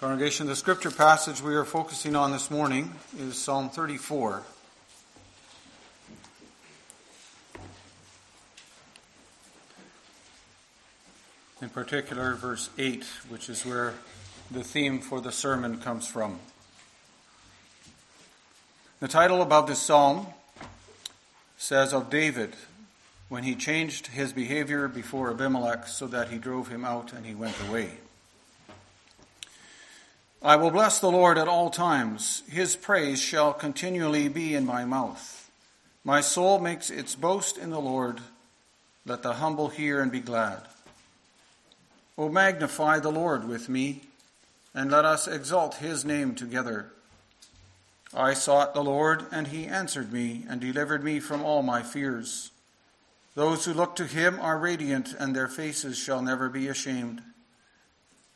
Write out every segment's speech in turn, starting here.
Congregation, the scripture passage we are focusing on this morning is Psalm 34. In particular, verse 8, which is where the theme for the sermon comes from. The title above this psalm says of David when he changed his behavior before Abimelech so that he drove him out and he went away. I will bless the Lord at all times. His praise shall continually be in my mouth. My soul makes its boast in the Lord. Let the humble hear and be glad. O magnify the Lord with me, and let us exalt his name together. I sought the Lord, and he answered me, and delivered me from all my fears. Those who look to him are radiant, and their faces shall never be ashamed.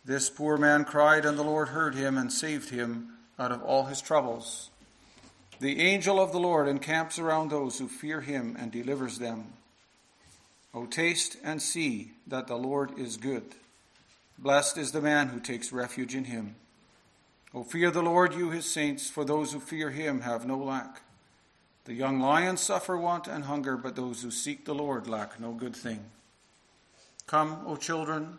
This poor man cried, and the Lord heard him and saved him out of all his troubles. The angel of the Lord encamps around those who fear him and delivers them. O taste and see that the Lord is good. Blessed is the man who takes refuge in him. O fear the Lord, you his saints, for those who fear him have no lack. The young lions suffer want and hunger, but those who seek the Lord lack no good thing. Come, O children,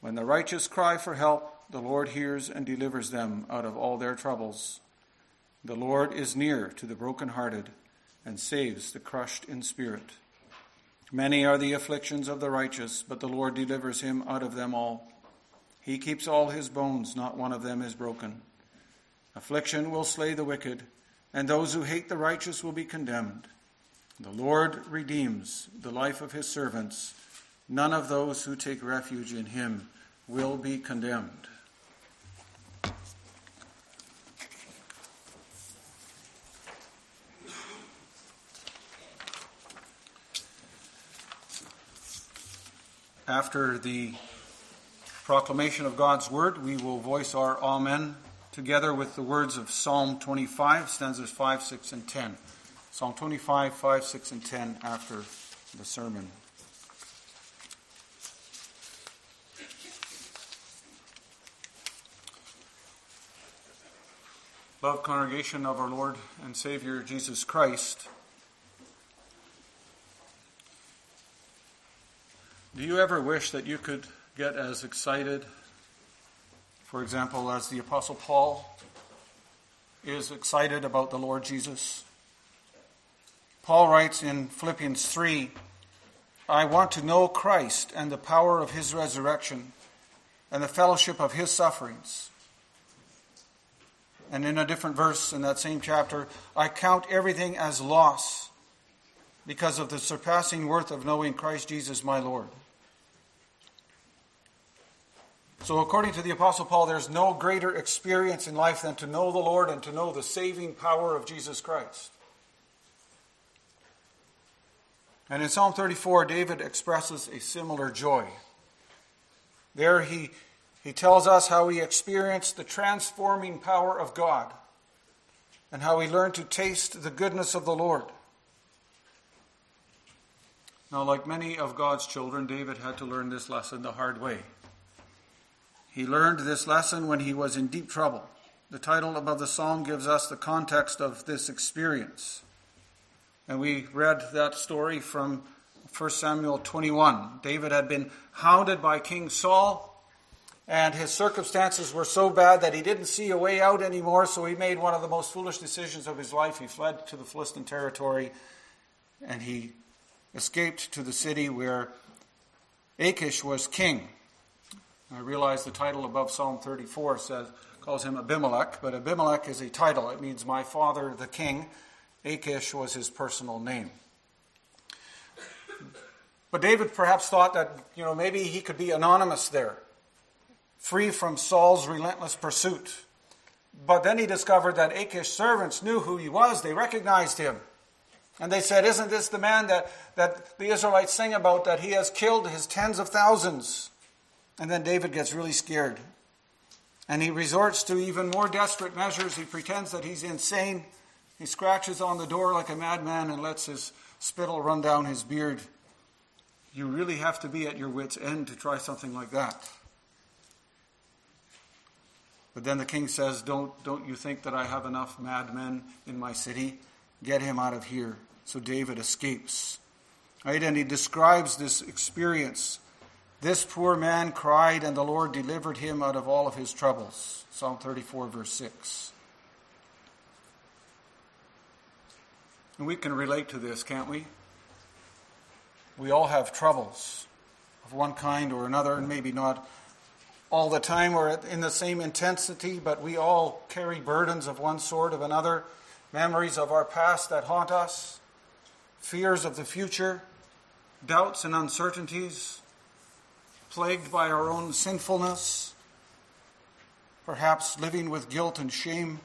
When the righteous cry for help, the Lord hears and delivers them out of all their troubles. The Lord is near to the brokenhearted and saves the crushed in spirit. Many are the afflictions of the righteous, but the Lord delivers him out of them all. He keeps all his bones, not one of them is broken. Affliction will slay the wicked, and those who hate the righteous will be condemned. The Lord redeems the life of his servants. None of those who take refuge in him will be condemned. After the proclamation of God's word, we will voice our Amen together with the words of Psalm 25, stanzas 5, 6, and 10. Psalm 25, 5, 6, and 10 after the sermon. Loved congregation of our Lord and Savior Jesus Christ, Do you ever wish that you could get as excited, for example, as the Apostle Paul is excited about the Lord Jesus? Paul writes in Philippians 3 I want to know Christ and the power of his resurrection and the fellowship of his sufferings. And in a different verse in that same chapter, I count everything as loss because of the surpassing worth of knowing Christ Jesus my Lord. So, according to the Apostle Paul, there's no greater experience in life than to know the Lord and to know the saving power of Jesus Christ. And in Psalm 34, David expresses a similar joy. There he, he tells us how he experienced the transforming power of God and how he learned to taste the goodness of the Lord. Now, like many of God's children, David had to learn this lesson the hard way. He learned this lesson when he was in deep trouble. The title above the psalm gives us the context of this experience. And we read that story from 1 Samuel 21. David had been hounded by King Saul, and his circumstances were so bad that he didn't see a way out anymore, so he made one of the most foolish decisions of his life. He fled to the Philistine territory, and he escaped to the city where Achish was king. I realize the title above Psalm 34 says calls him Abimelech, but Abimelech is a title. It means my father, the king. Achish was his personal name. But David perhaps thought that, you know, maybe he could be anonymous there, free from Saul's relentless pursuit. But then he discovered that Achish's servants knew who he was. They recognized him. And they said, Isn't this the man that, that the Israelites sing about, that he has killed his tens of thousands? And then David gets really scared. And he resorts to even more desperate measures. He pretends that he's insane. He scratches on the door like a madman and lets his spittle run down his beard. You really have to be at your wits' end to try something like that. But then the king says, Don't, don't you think that I have enough madmen in my city? Get him out of here. So David escapes. Right? And he describes this experience. This poor man cried, and the Lord delivered him out of all of his troubles. Psalm 34, verse 6. And we can relate to this, can't we? We all have troubles of one kind or another, and maybe not all the time or in the same intensity, but we all carry burdens of one sort or another, memories of our past that haunt us. Fears of the future, doubts and uncertainties, plagued by our own sinfulness, perhaps living with guilt and shame.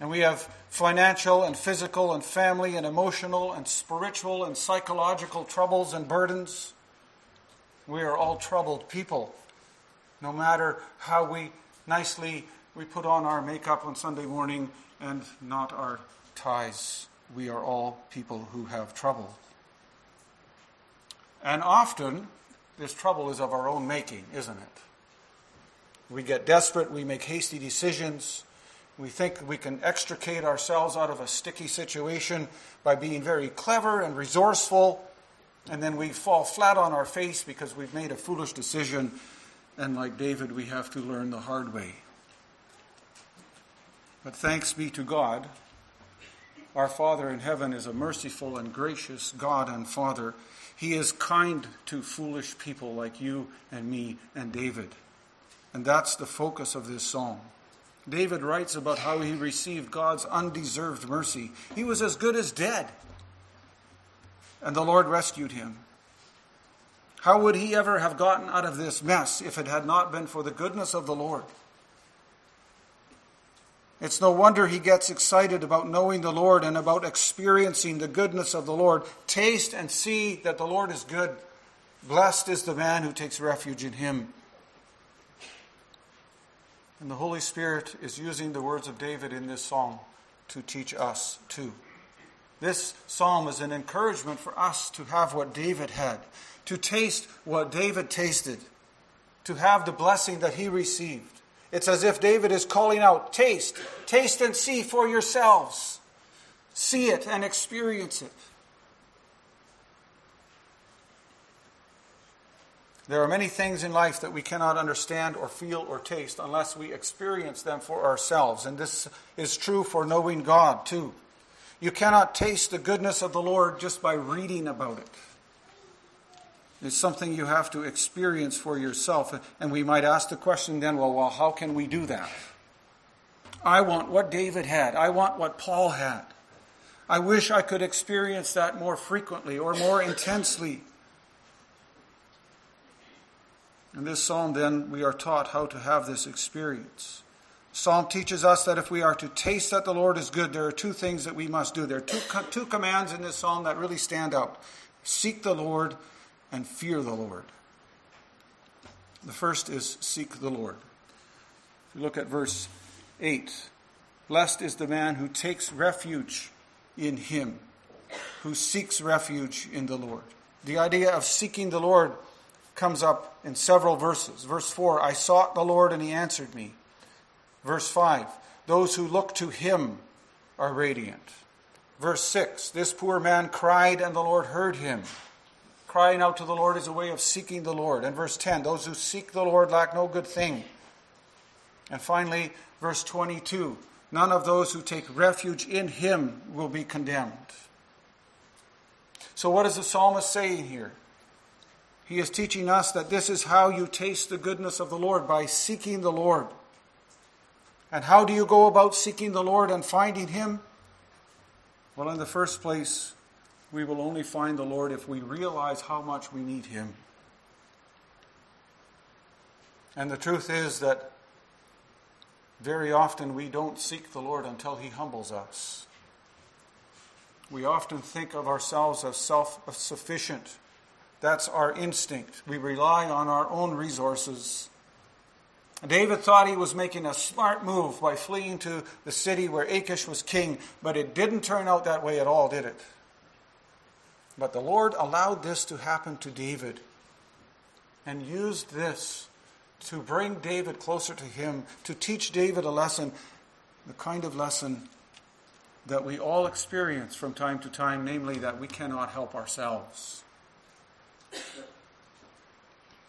And we have financial and physical and family and emotional and spiritual and psychological troubles and burdens. We are all troubled people, no matter how we nicely we put on our makeup on Sunday morning and not our ties we are all people who have trouble. And often, this trouble is of our own making, isn't it? We get desperate, we make hasty decisions, we think we can extricate ourselves out of a sticky situation by being very clever and resourceful, and then we fall flat on our face because we've made a foolish decision, and like David, we have to learn the hard way. But thanks be to God our Father in heaven is a merciful and gracious God and Father. He is kind to foolish people like you and me and David. And that's the focus of this psalm. David writes about how he received God's undeserved mercy. He was as good as dead, and the Lord rescued him. How would he ever have gotten out of this mess if it had not been for the goodness of the Lord? It's no wonder he gets excited about knowing the Lord and about experiencing the goodness of the Lord. Taste and see that the Lord is good. Blessed is the man who takes refuge in him. And the Holy Spirit is using the words of David in this psalm to teach us too. This psalm is an encouragement for us to have what David had, to taste what David tasted, to have the blessing that he received. It's as if David is calling out, Taste, taste and see for yourselves. See it and experience it. There are many things in life that we cannot understand or feel or taste unless we experience them for ourselves. And this is true for knowing God, too. You cannot taste the goodness of the Lord just by reading about it. It's something you have to experience for yourself. And we might ask the question then, well, well, how can we do that? I want what David had. I want what Paul had. I wish I could experience that more frequently or more intensely. In this psalm, then, we are taught how to have this experience. Psalm teaches us that if we are to taste that the Lord is good, there are two things that we must do. There are two, two commands in this psalm that really stand out seek the Lord and fear the Lord. The first is seek the Lord. If you look at verse 8, blessed is the man who takes refuge in him, who seeks refuge in the Lord. The idea of seeking the Lord comes up in several verses. Verse 4, I sought the Lord and he answered me. Verse 5, those who look to him are radiant. Verse 6, this poor man cried and the Lord heard him. Crying out to the Lord is a way of seeking the Lord. And verse 10 those who seek the Lord lack no good thing. And finally, verse 22 none of those who take refuge in him will be condemned. So, what is the psalmist saying here? He is teaching us that this is how you taste the goodness of the Lord by seeking the Lord. And how do you go about seeking the Lord and finding him? Well, in the first place, we will only find the Lord if we realize how much we need Him. And the truth is that very often we don't seek the Lord until He humbles us. We often think of ourselves as self sufficient. That's our instinct. We rely on our own resources. David thought he was making a smart move by fleeing to the city where Achish was king, but it didn't turn out that way at all, did it? But the Lord allowed this to happen to David and used this to bring David closer to him, to teach David a lesson, the kind of lesson that we all experience from time to time, namely that we cannot help ourselves.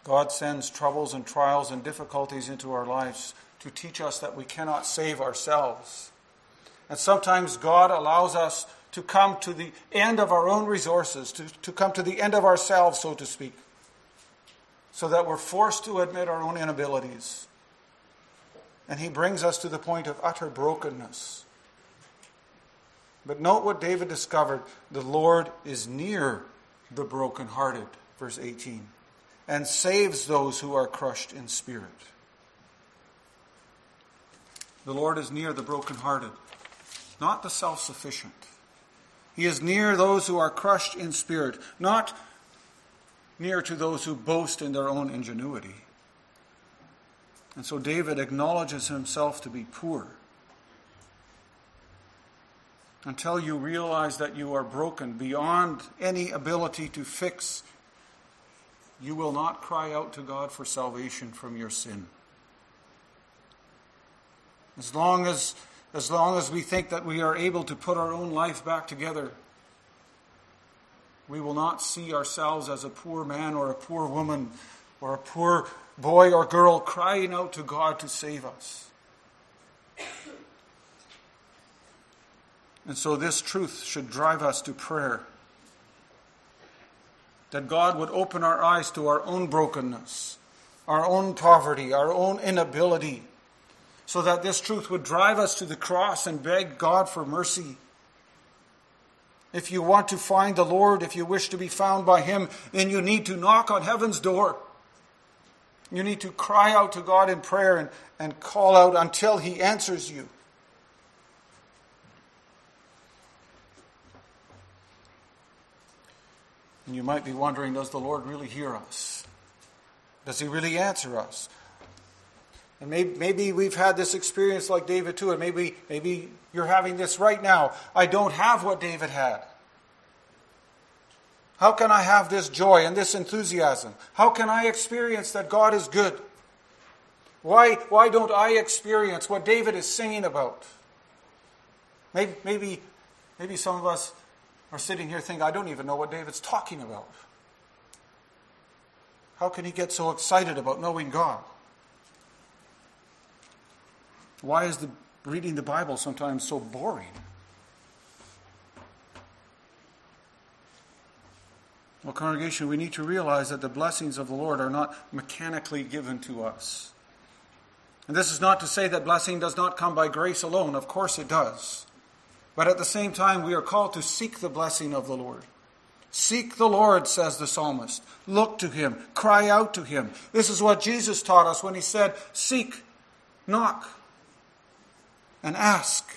God sends troubles and trials and difficulties into our lives to teach us that we cannot save ourselves. And sometimes God allows us to come to the end of our own resources, to, to come to the end of ourselves, so to speak so that we're forced to admit our own inabilities. And he brings us to the point of utter brokenness. But note what David discovered the Lord is near the brokenhearted, verse 18, and saves those who are crushed in spirit. The Lord is near the brokenhearted, not the self sufficient. He is near those who are crushed in spirit, not near to those who boast in their own ingenuity. And so David acknowledges himself to be poor. Until you realize that you are broken beyond any ability to fix, you will not cry out to God for salvation from your sin. As long as, as long as we think that we are able to put our own life back together, we will not see ourselves as a poor man or a poor woman or a poor boy or girl crying out to God to save us. And so, this truth should drive us to prayer. That God would open our eyes to our own brokenness, our own poverty, our own inability, so that this truth would drive us to the cross and beg God for mercy if you want to find the Lord, if you wish to be found by Him, then you need to knock on heaven's door. You need to cry out to God in prayer and, and call out until He answers you. And you might be wondering does the Lord really hear us? Does He really answer us? And maybe, maybe we've had this experience like David too, and maybe, maybe you're having this right now. I don't have what David had. How can I have this joy and this enthusiasm? How can I experience that God is good? Why, why don't I experience what David is singing about? Maybe, maybe, maybe some of us are sitting here thinking, I don't even know what David's talking about. How can he get so excited about knowing God? Why is the reading the Bible sometimes so boring? Well, congregation, we need to realize that the blessings of the Lord are not mechanically given to us. And this is not to say that blessing does not come by grace alone. Of course it does. But at the same time, we are called to seek the blessing of the Lord. Seek the Lord, says the psalmist. Look to him. Cry out to him. This is what Jesus taught us when he said, Seek, knock, and ask.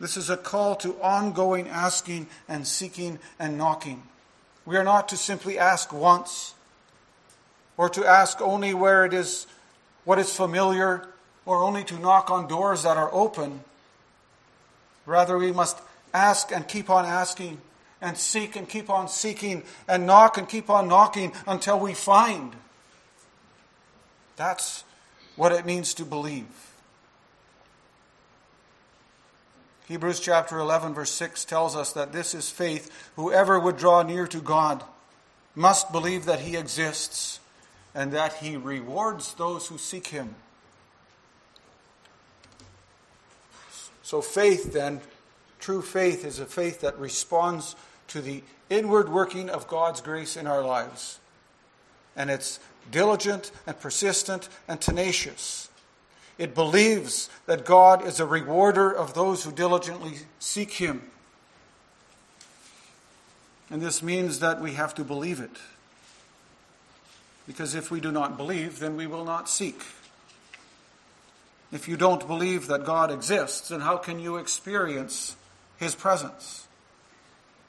This is a call to ongoing asking and seeking and knocking. We are not to simply ask once or to ask only where it is what is familiar or only to knock on doors that are open. Rather, we must ask and keep on asking and seek and keep on seeking and knock and keep on knocking until we find. That's what it means to believe. Hebrews chapter 11, verse 6 tells us that this is faith. Whoever would draw near to God must believe that He exists and that He rewards those who seek Him. So, faith, then, true faith, is a faith that responds to the inward working of God's grace in our lives. And it's diligent and persistent and tenacious. It believes that God is a rewarder of those who diligently seek Him. And this means that we have to believe it. Because if we do not believe, then we will not seek. If you don't believe that God exists, then how can you experience His presence?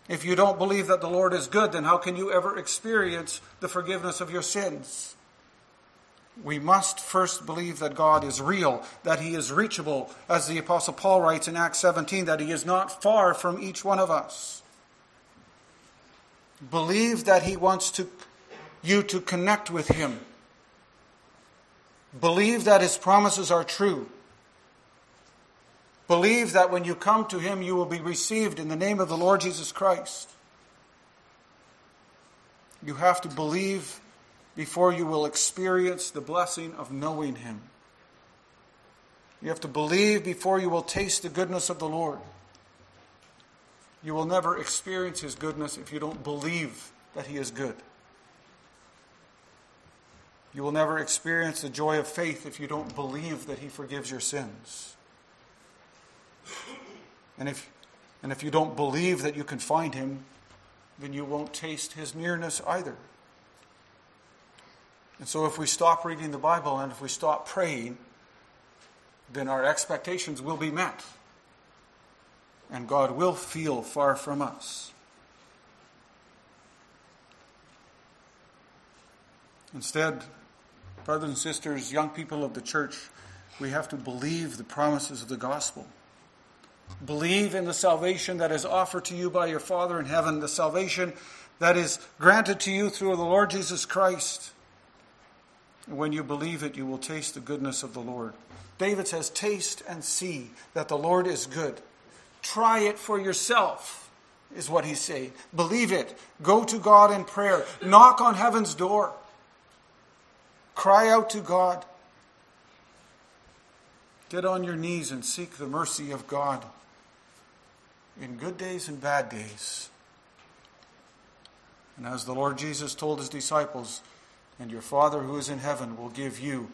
If you don't believe that the Lord is good, then how can you ever experience the forgiveness of your sins? We must first believe that God is real, that He is reachable, as the Apostle Paul writes in Acts 17, that He is not far from each one of us. Believe that He wants to, you to connect with Him. Believe that His promises are true. Believe that when you come to Him, you will be received in the name of the Lord Jesus Christ. You have to believe before you will experience the blessing of knowing Him. You have to believe before you will taste the goodness of the Lord. You will never experience His goodness if you don't believe that He is good. You will never experience the joy of faith if you don't believe that He forgives your sins. And if, and if you don't believe that you can find Him, then you won't taste His nearness either. And so, if we stop reading the Bible and if we stop praying, then our expectations will be met. And God will feel far from us. Instead, brothers and sisters, young people of the church, we have to believe the promises of the gospel. Believe in the salvation that is offered to you by your Father in heaven, the salvation that is granted to you through the Lord Jesus Christ. And when you believe it, you will taste the goodness of the Lord. David says, Taste and see that the Lord is good. Try it for yourself, is what he's saying. Believe it. Go to God in prayer. Knock on heaven's door. Cry out to God. Get on your knees and seek the mercy of God in good days and bad days. And as the Lord Jesus told his disciples, and your Father who is in heaven will give you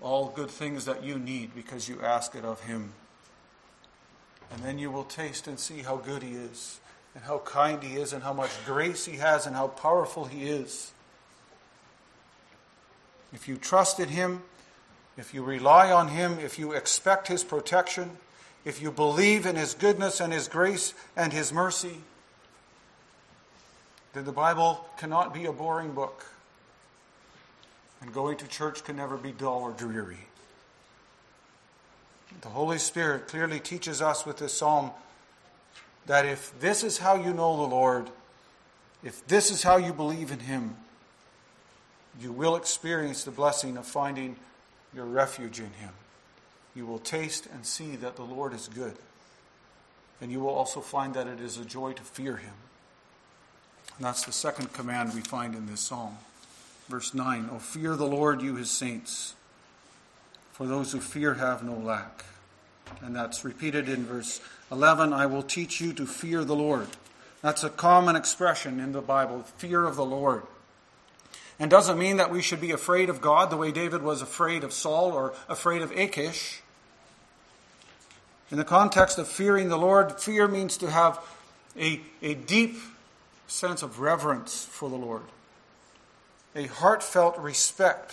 all good things that you need because you ask it of him. And then you will taste and see how good he is, and how kind he is, and how much grace he has, and how powerful he is. If you trust in him, if you rely on him, if you expect his protection, if you believe in his goodness and his grace and his mercy, then the Bible cannot be a boring book. And going to church can never be dull or dreary. The Holy Spirit clearly teaches us with this psalm that if this is how you know the Lord, if this is how you believe in Him, you will experience the blessing of finding your refuge in Him. You will taste and see that the Lord is good. And you will also find that it is a joy to fear Him. And that's the second command we find in this psalm. Verse nine: 9 O fear the Lord, you his saints, for those who fear have no lack. And that's repeated in verse 11 I will teach you to fear the Lord. That's a common expression in the Bible, fear of the Lord. And doesn't mean that we should be afraid of God the way David was afraid of Saul or afraid of Achish. In the context of fearing the Lord, fear means to have a, a deep sense of reverence for the Lord a heartfelt respect,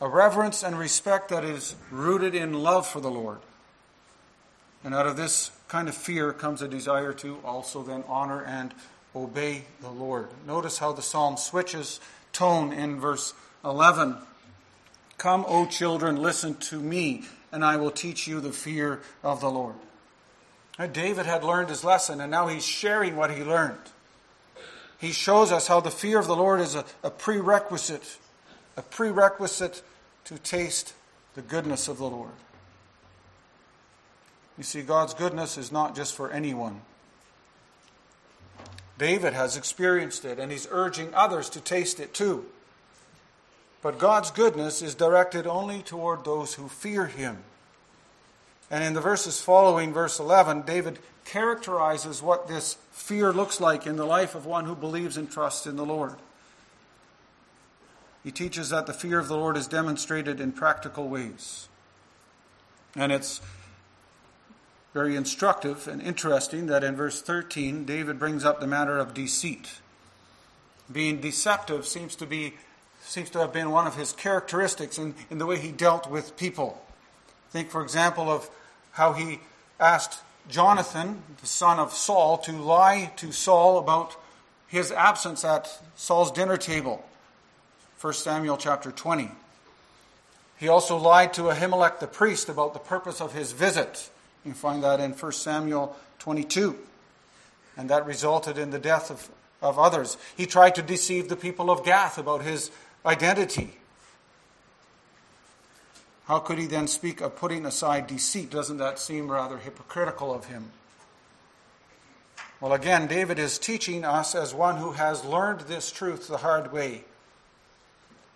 a reverence and respect that is rooted in love for the Lord. And out of this kind of fear comes a desire to also then honor and obey the Lord. Notice how the psalm switches tone in verse 11. Come, O children, listen to me, and I will teach you the fear of the Lord. David had learned his lesson, and now he's sharing what he learned he shows us how the fear of the Lord is a, a prerequisite, a prerequisite to taste the goodness of the Lord. You see, God's goodness is not just for anyone. David has experienced it, and he's urging others to taste it too. But God's goodness is directed only toward those who fear him. And in the verses following, verse 11, David characterizes what this fear looks like in the life of one who believes and trusts in the Lord. He teaches that the fear of the Lord is demonstrated in practical ways. And it's very instructive and interesting that in verse 13, David brings up the matter of deceit. Being deceptive seems to be seems to have been one of his characteristics in, in the way he dealt with people. Think, for example, of how he asked Jonathan, the son of Saul, to lie to Saul about his absence at Saul's dinner table. 1 Samuel chapter 20. He also lied to Ahimelech the priest about the purpose of his visit. You find that in 1 Samuel 22. And that resulted in the death of, of others. He tried to deceive the people of Gath about his identity. How could he then speak of putting aside deceit? Doesn't that seem rather hypocritical of him? Well, again, David is teaching us as one who has learned this truth the hard way.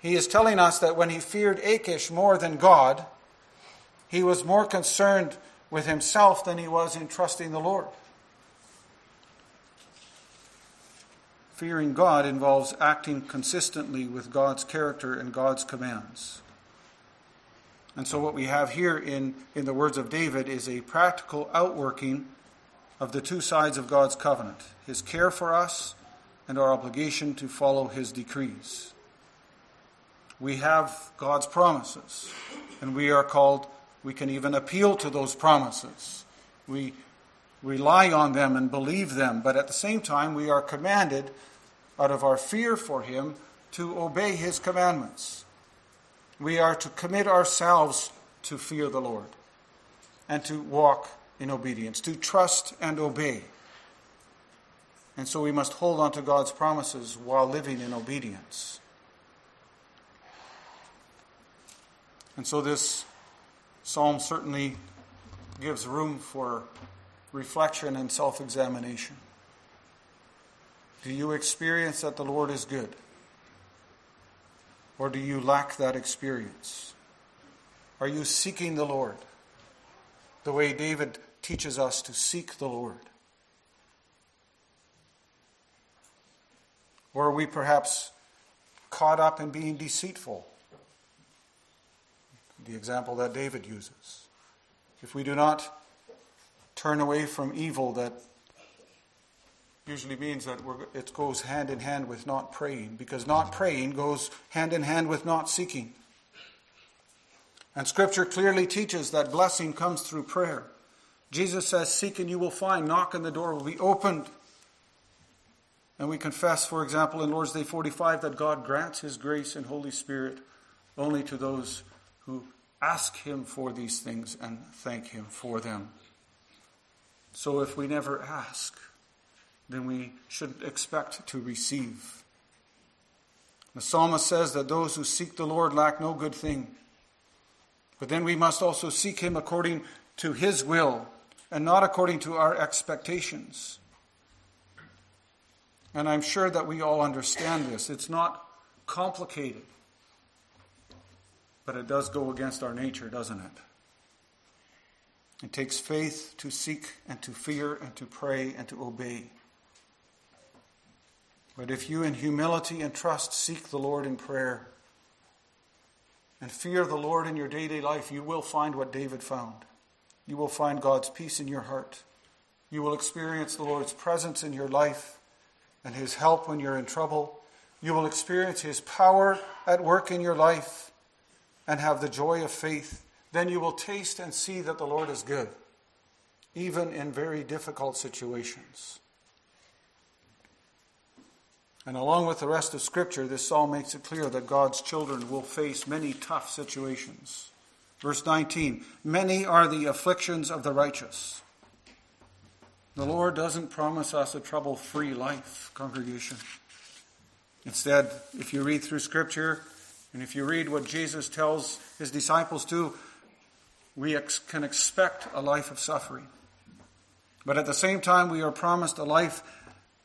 He is telling us that when he feared Achish more than God, he was more concerned with himself than he was in trusting the Lord. Fearing God involves acting consistently with God's character and God's commands. And so, what we have here in, in the words of David is a practical outworking of the two sides of God's covenant his care for us and our obligation to follow his decrees. We have God's promises, and we are called, we can even appeal to those promises. We rely on them and believe them, but at the same time, we are commanded, out of our fear for him, to obey his commandments. We are to commit ourselves to fear the Lord and to walk in obedience, to trust and obey. And so we must hold on to God's promises while living in obedience. And so this psalm certainly gives room for reflection and self examination. Do you experience that the Lord is good? Or do you lack that experience? Are you seeking the Lord the way David teaches us to seek the Lord? Or are we perhaps caught up in being deceitful? The example that David uses. If we do not turn away from evil, that usually means that it goes hand in hand with not praying, because not praying goes hand in hand with not seeking. And Scripture clearly teaches that blessing comes through prayer. Jesus says, Seek and you will find, knock and the door will be opened. And we confess, for example, in Lord's Day 45, that God grants His grace and Holy Spirit only to those who ask Him for these things and thank Him for them. So if we never ask, then we should expect to receive. The psalmist says that those who seek the Lord lack no good thing. But then we must also seek Him according to His will and not according to our expectations. And I'm sure that we all understand this. It's not complicated, but it does go against our nature, doesn't it? It takes faith to seek and to fear and to pray and to obey. But if you, in humility and trust, seek the Lord in prayer and fear the Lord in your daily life, you will find what David found. You will find God's peace in your heart. You will experience the Lord's presence in your life and His help when you're in trouble. You will experience His power at work in your life and have the joy of faith. Then you will taste and see that the Lord is good, even in very difficult situations. And along with the rest of Scripture, this psalm makes it clear that God's children will face many tough situations. Verse 19 Many are the afflictions of the righteous. The Lord doesn't promise us a trouble free life, congregation. Instead, if you read through Scripture, and if you read what Jesus tells his disciples to, we ex- can expect a life of suffering. But at the same time, we are promised a life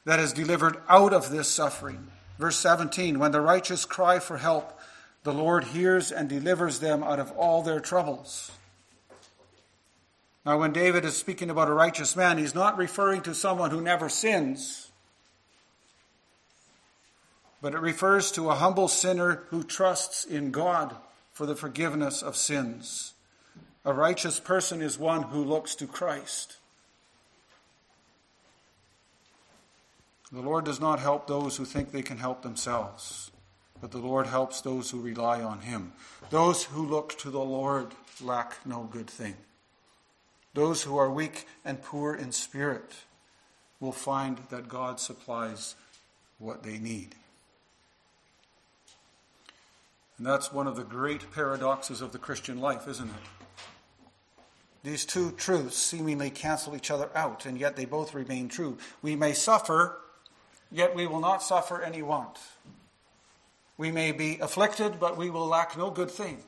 that is delivered out of this suffering. Verse 17 When the righteous cry for help, the Lord hears and delivers them out of all their troubles. Now, when David is speaking about a righteous man, he's not referring to someone who never sins, but it refers to a humble sinner who trusts in God for the forgiveness of sins. A righteous person is one who looks to Christ. The Lord does not help those who think they can help themselves. but the Lord helps those who rely on him. Those who look to the Lord lack no good thing. Those who are weak and poor in spirit will find that God supplies what they need. And that's one of the great paradoxes of the Christian life, isn't it? These two truths seemingly cancel each other out, and yet they both remain true. We may suffer, yet we will not suffer any want. We may be afflicted, but we will lack no good thing.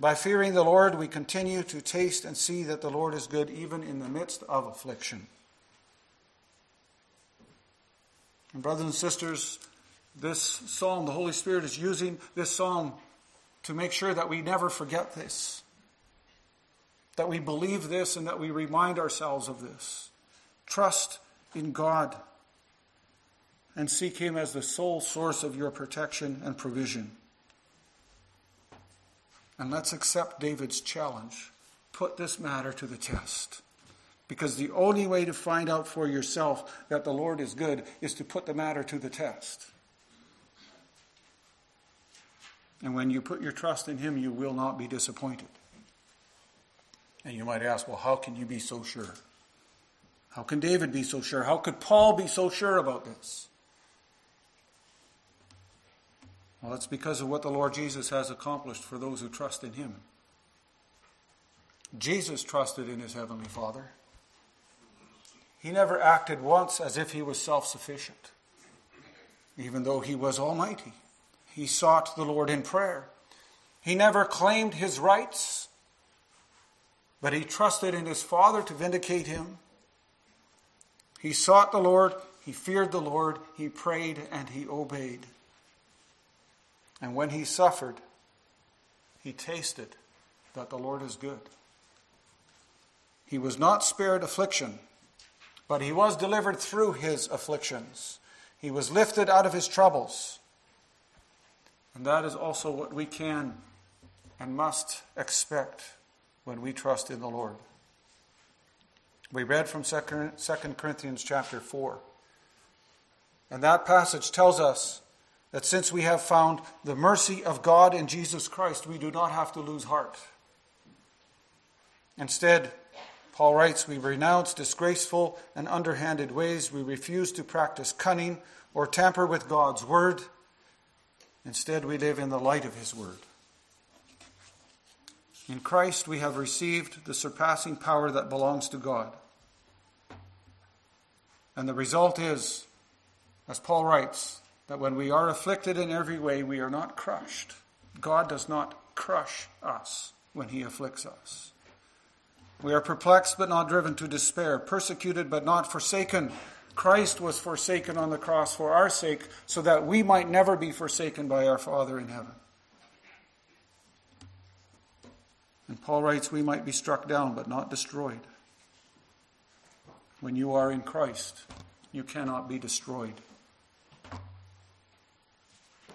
By fearing the Lord, we continue to taste and see that the Lord is good even in the midst of affliction. And brothers and sisters, this psalm, the Holy Spirit is using this psalm to make sure that we never forget this, that we believe this, and that we remind ourselves of this. Trust in God and seek Him as the sole source of your protection and provision. And let's accept David's challenge. Put this matter to the test. Because the only way to find out for yourself that the Lord is good is to put the matter to the test. And when you put your trust in Him, you will not be disappointed. And you might ask, well, how can you be so sure? How can David be so sure? How could Paul be so sure about this? Well, it's because of what the Lord Jesus has accomplished for those who trust in Him. Jesus trusted in His Heavenly Father. He never acted once as if He was self sufficient, even though He was Almighty. He sought the Lord in prayer. He never claimed His rights, but He trusted in His Father to vindicate Him. He sought the Lord, He feared the Lord, He prayed, and He obeyed. And when he suffered, he tasted that the Lord is good. He was not spared affliction, but he was delivered through his afflictions. He was lifted out of his troubles. And that is also what we can and must expect when we trust in the Lord. We read from 2 Corinthians chapter 4. And that passage tells us that since we have found the mercy of God in Jesus Christ, we do not have to lose heart. Instead, Paul writes, we renounce disgraceful and underhanded ways. We refuse to practice cunning or tamper with God's word. Instead, we live in the light of his word. In Christ, we have received the surpassing power that belongs to God. And the result is, as Paul writes, that when we are afflicted in every way, we are not crushed. God does not crush us when he afflicts us. We are perplexed but not driven to despair, persecuted but not forsaken. Christ was forsaken on the cross for our sake so that we might never be forsaken by our Father in heaven. And Paul writes, we might be struck down but not destroyed. When you are in Christ, you cannot be destroyed.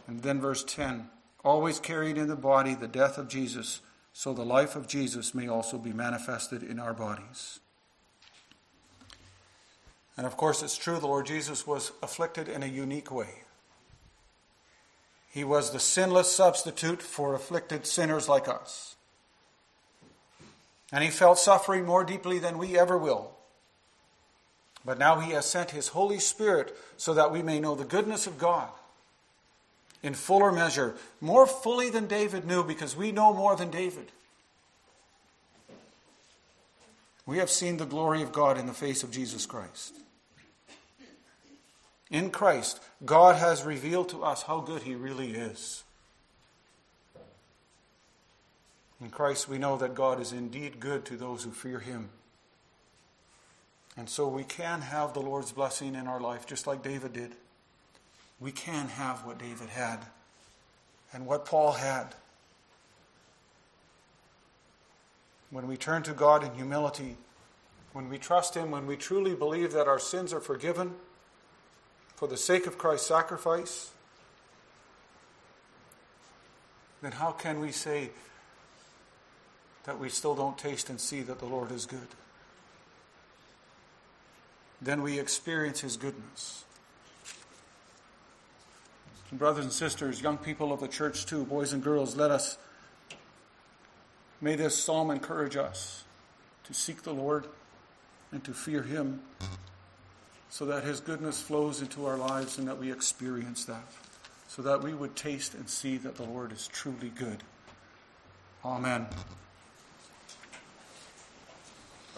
And then verse 10 always carried in the body the death of Jesus, so the life of Jesus may also be manifested in our bodies. And of course, it's true the Lord Jesus was afflicted in a unique way. He was the sinless substitute for afflicted sinners like us. And he felt suffering more deeply than we ever will. But now he has sent his Holy Spirit so that we may know the goodness of God in fuller measure, more fully than David knew, because we know more than David. We have seen the glory of God in the face of Jesus Christ. In Christ, God has revealed to us how good He really is. In Christ, we know that God is indeed good to those who fear Him. And so we can have the Lord's blessing in our life, just like David did we can have what David had and what Paul had. When we turn to God in humility, when we trust Him, when we truly believe that our sins are forgiven for the sake of Christ's sacrifice, then how can we say that we still don't taste and see that the Lord is good? Then we experience His goodness. And brothers and sisters, young people of the church too, boys and girls, let us, may this psalm encourage us to seek the Lord and to fear Him so that His goodness flows into our lives and that we experience that, so that we would taste and see that the Lord is truly good. Amen.